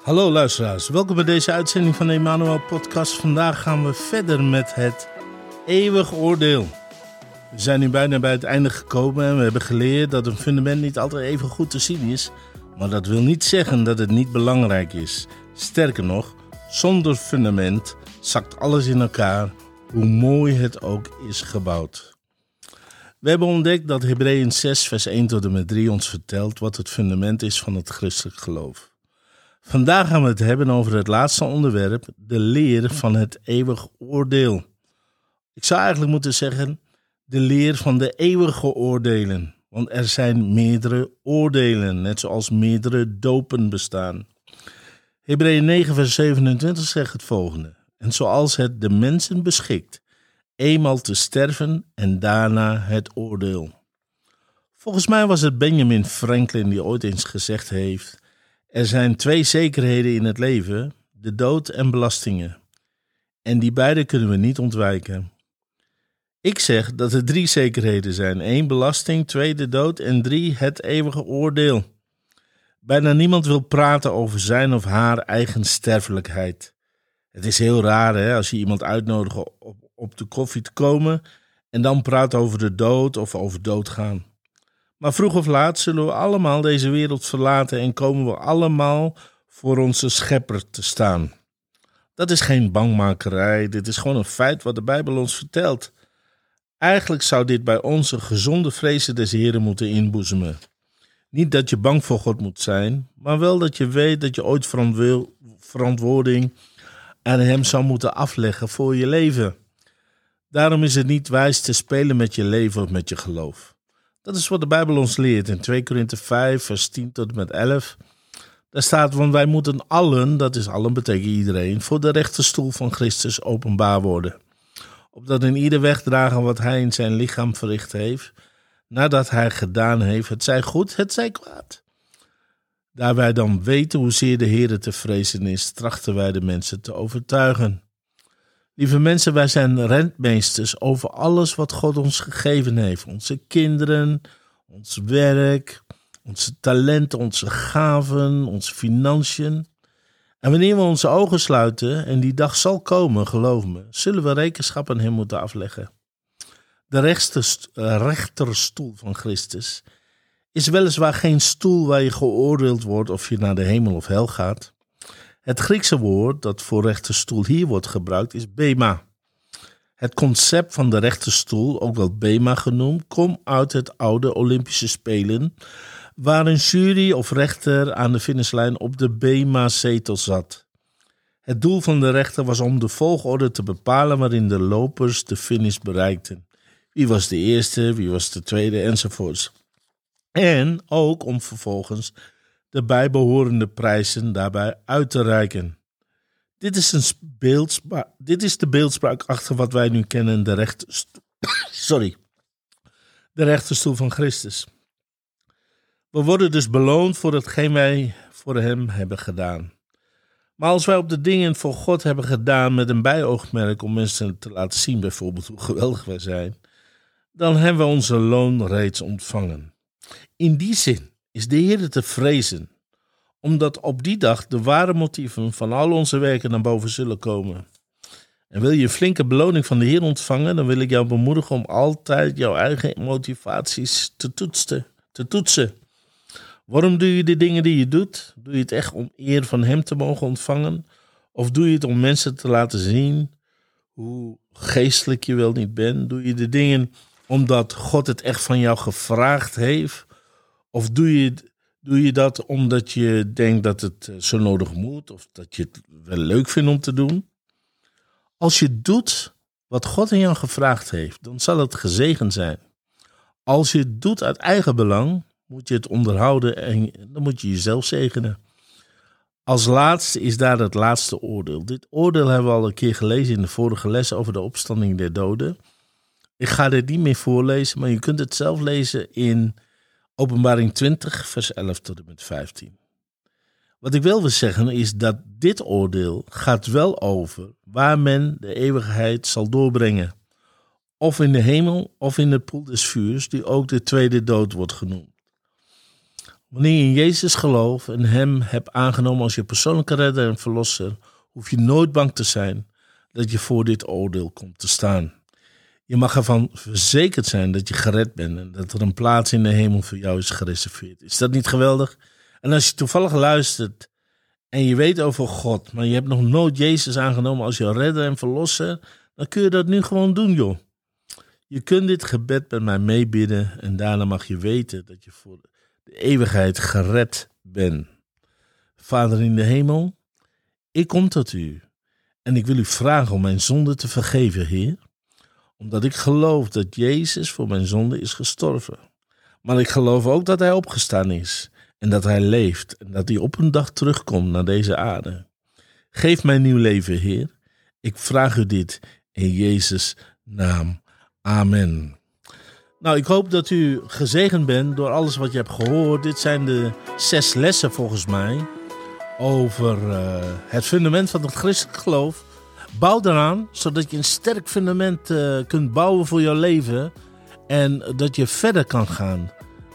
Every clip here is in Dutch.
Hallo luisteraars, welkom bij deze uitzending van de Emmanuel Podcast. Vandaag gaan we verder met het eeuwig oordeel. We zijn nu bijna bij het einde gekomen en we hebben geleerd dat een fundament niet altijd even goed te zien is. Maar dat wil niet zeggen dat het niet belangrijk is. Sterker nog, zonder fundament zakt alles in elkaar, hoe mooi het ook is gebouwd. We hebben ontdekt dat Hebreeën 6, vers 1 tot en met 3 ons vertelt wat het fundament is van het christelijk geloof. Vandaag gaan we het hebben over het laatste onderwerp, de leer van het eeuwig oordeel. Ik zou eigenlijk moeten zeggen, de leer van de eeuwige oordelen. Want er zijn meerdere oordelen, net zoals meerdere dopen bestaan. Hebreeën 9, vers 27 zegt het volgende: En zoals het de mensen beschikt, eenmaal te sterven en daarna het oordeel. Volgens mij was het Benjamin Franklin die ooit eens gezegd heeft: er zijn twee zekerheden in het leven: de dood en belastingen. En die beide kunnen we niet ontwijken. Ik zeg dat er drie zekerheden zijn: één belasting, twee de dood en drie het eeuwige oordeel. Bijna niemand wil praten over zijn of haar eigen sterfelijkheid. Het is heel raar hè, als je iemand uitnodigt op, op de koffie te komen en dan praat over de dood of over doodgaan. Maar vroeg of laat zullen we allemaal deze wereld verlaten en komen we allemaal voor onze schepper te staan. Dat is geen bangmakerij, dit is gewoon een feit wat de Bijbel ons vertelt. Eigenlijk zou dit bij onze gezonde vrezen des Heren moeten inboezemen. Niet dat je bang voor God moet zijn, maar wel dat je weet dat je ooit verantwoording aan Hem zou moeten afleggen voor je leven. Daarom is het niet wijs te spelen met je leven of met je geloof. Dat is wat de Bijbel ons leert in 2 Korinthe 5, vers 10 tot en met 11. Daar staat, want wij moeten allen, dat is allen betekent iedereen, voor de rechterstoel van Christus openbaar worden. Opdat in ieder wegdragen wat hij in zijn lichaam verricht heeft, nadat hij gedaan heeft, het zij goed, het zij kwaad. Daar wij dan weten hoezeer de Heer te vrezen is, trachten wij de mensen te overtuigen. Lieve mensen, wij zijn rentmeesters over alles wat God ons gegeven heeft. Onze kinderen, ons werk, onze talenten, onze gaven, onze financiën. En wanneer we onze ogen sluiten, en die dag zal komen, geloof me, zullen we rekenschap aan Hem moeten afleggen. De rechterstoel van Christus is weliswaar geen stoel waar je geoordeeld wordt of je naar de hemel of hel gaat. Het Griekse woord dat voor rechterstoel hier wordt gebruikt is bema. Het concept van de rechterstoel, ook wel bema genoemd, komt uit het oude Olympische Spelen, waar een jury of rechter aan de finishlijn op de bema-zetel zat. Het doel van de rechter was om de volgorde te bepalen waarin de lopers de finish bereikten. Wie was de eerste, wie was de tweede enzovoorts. En ook om vervolgens de bijbehorende prijzen daarbij uit te reiken. Dit is, een beeldspraak, dit is de beeldspraak achter wat wij nu kennen, de, recht, sorry, de rechterstoel van Christus. We worden dus beloond voor hetgeen wij voor Hem hebben gedaan. Maar als wij op de dingen voor God hebben gedaan met een bijoogmerk om mensen te laten zien, bijvoorbeeld hoe geweldig wij zijn, dan hebben we onze loon reeds ontvangen. In die zin is de Heer te vrezen, omdat op die dag de ware motieven van al onze werken naar boven zullen komen. En wil je een flinke beloning van de Heer ontvangen, dan wil ik jou bemoedigen om altijd jouw eigen motivaties te toetsen. Te toetsen. Waarom doe je de dingen die je doet? Doe je het echt om eer van Hem te mogen ontvangen? Of doe je het om mensen te laten zien hoe geestelijk je wel niet bent? Doe je de dingen omdat God het echt van jou gevraagd heeft? Of doe je, doe je dat omdat je denkt dat het eh, zo nodig moet, of dat je het wel leuk vindt om te doen? Als je doet wat God aan jou gevraagd heeft, dan zal het gezegend zijn. Als je het doet uit eigen belang, moet je het onderhouden en dan moet je jezelf zegenen. Als laatste is daar het laatste oordeel. Dit oordeel hebben we al een keer gelezen in de vorige les over de opstanding der doden. Ik ga dit niet meer voorlezen, maar je kunt het zelf lezen in Openbaring 20, vers 11 tot en met 15. Wat ik wil zeggen is dat dit oordeel gaat wel over waar men de eeuwigheid zal doorbrengen. Of in de hemel of in het poel des vuurs, die ook de tweede dood wordt genoemd. Wanneer je in Jezus gelooft en Hem hebt aangenomen als je persoonlijke redder en verlosser, hoef je nooit bang te zijn dat je voor dit oordeel komt te staan. Je mag ervan verzekerd zijn dat je gered bent en dat er een plaats in de hemel voor jou is gereserveerd. Is dat niet geweldig? En als je toevallig luistert en je weet over God, maar je hebt nog nooit Jezus aangenomen als je redder en verlosser, dan kun je dat nu gewoon doen, joh. Je kunt dit gebed met mij meebidden en daarna mag je weten dat je voor de eeuwigheid gered bent. Vader in de hemel, ik kom tot u en ik wil u vragen om mijn zonde te vergeven, Heer, omdat ik geloof dat Jezus voor mijn zonde is gestorven. Maar ik geloof ook dat Hij opgestaan is en dat Hij leeft en dat Hij op een dag terugkomt naar deze aarde. Geef mij nieuw leven, Heer. Ik vraag u dit in Jezus' naam. Amen. Nou, ik hoop dat u gezegend bent door alles wat je hebt gehoord. Dit zijn de zes lessen volgens mij over uh, het fundament van het christelijk geloof. Bouw eraan, zodat je een sterk fundament uh, kunt bouwen voor jouw leven. En dat je verder kan gaan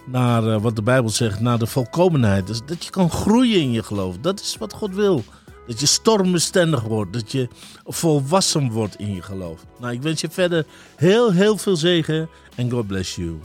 naar uh, wat de Bijbel zegt, naar de volkomenheid. Dus dat je kan groeien in je geloof. Dat is wat God wil. Dat je stormbestendig wordt. Dat je volwassen wordt in je geloof. Nou, ik wens je verder heel, heel veel zegen. En God bless you.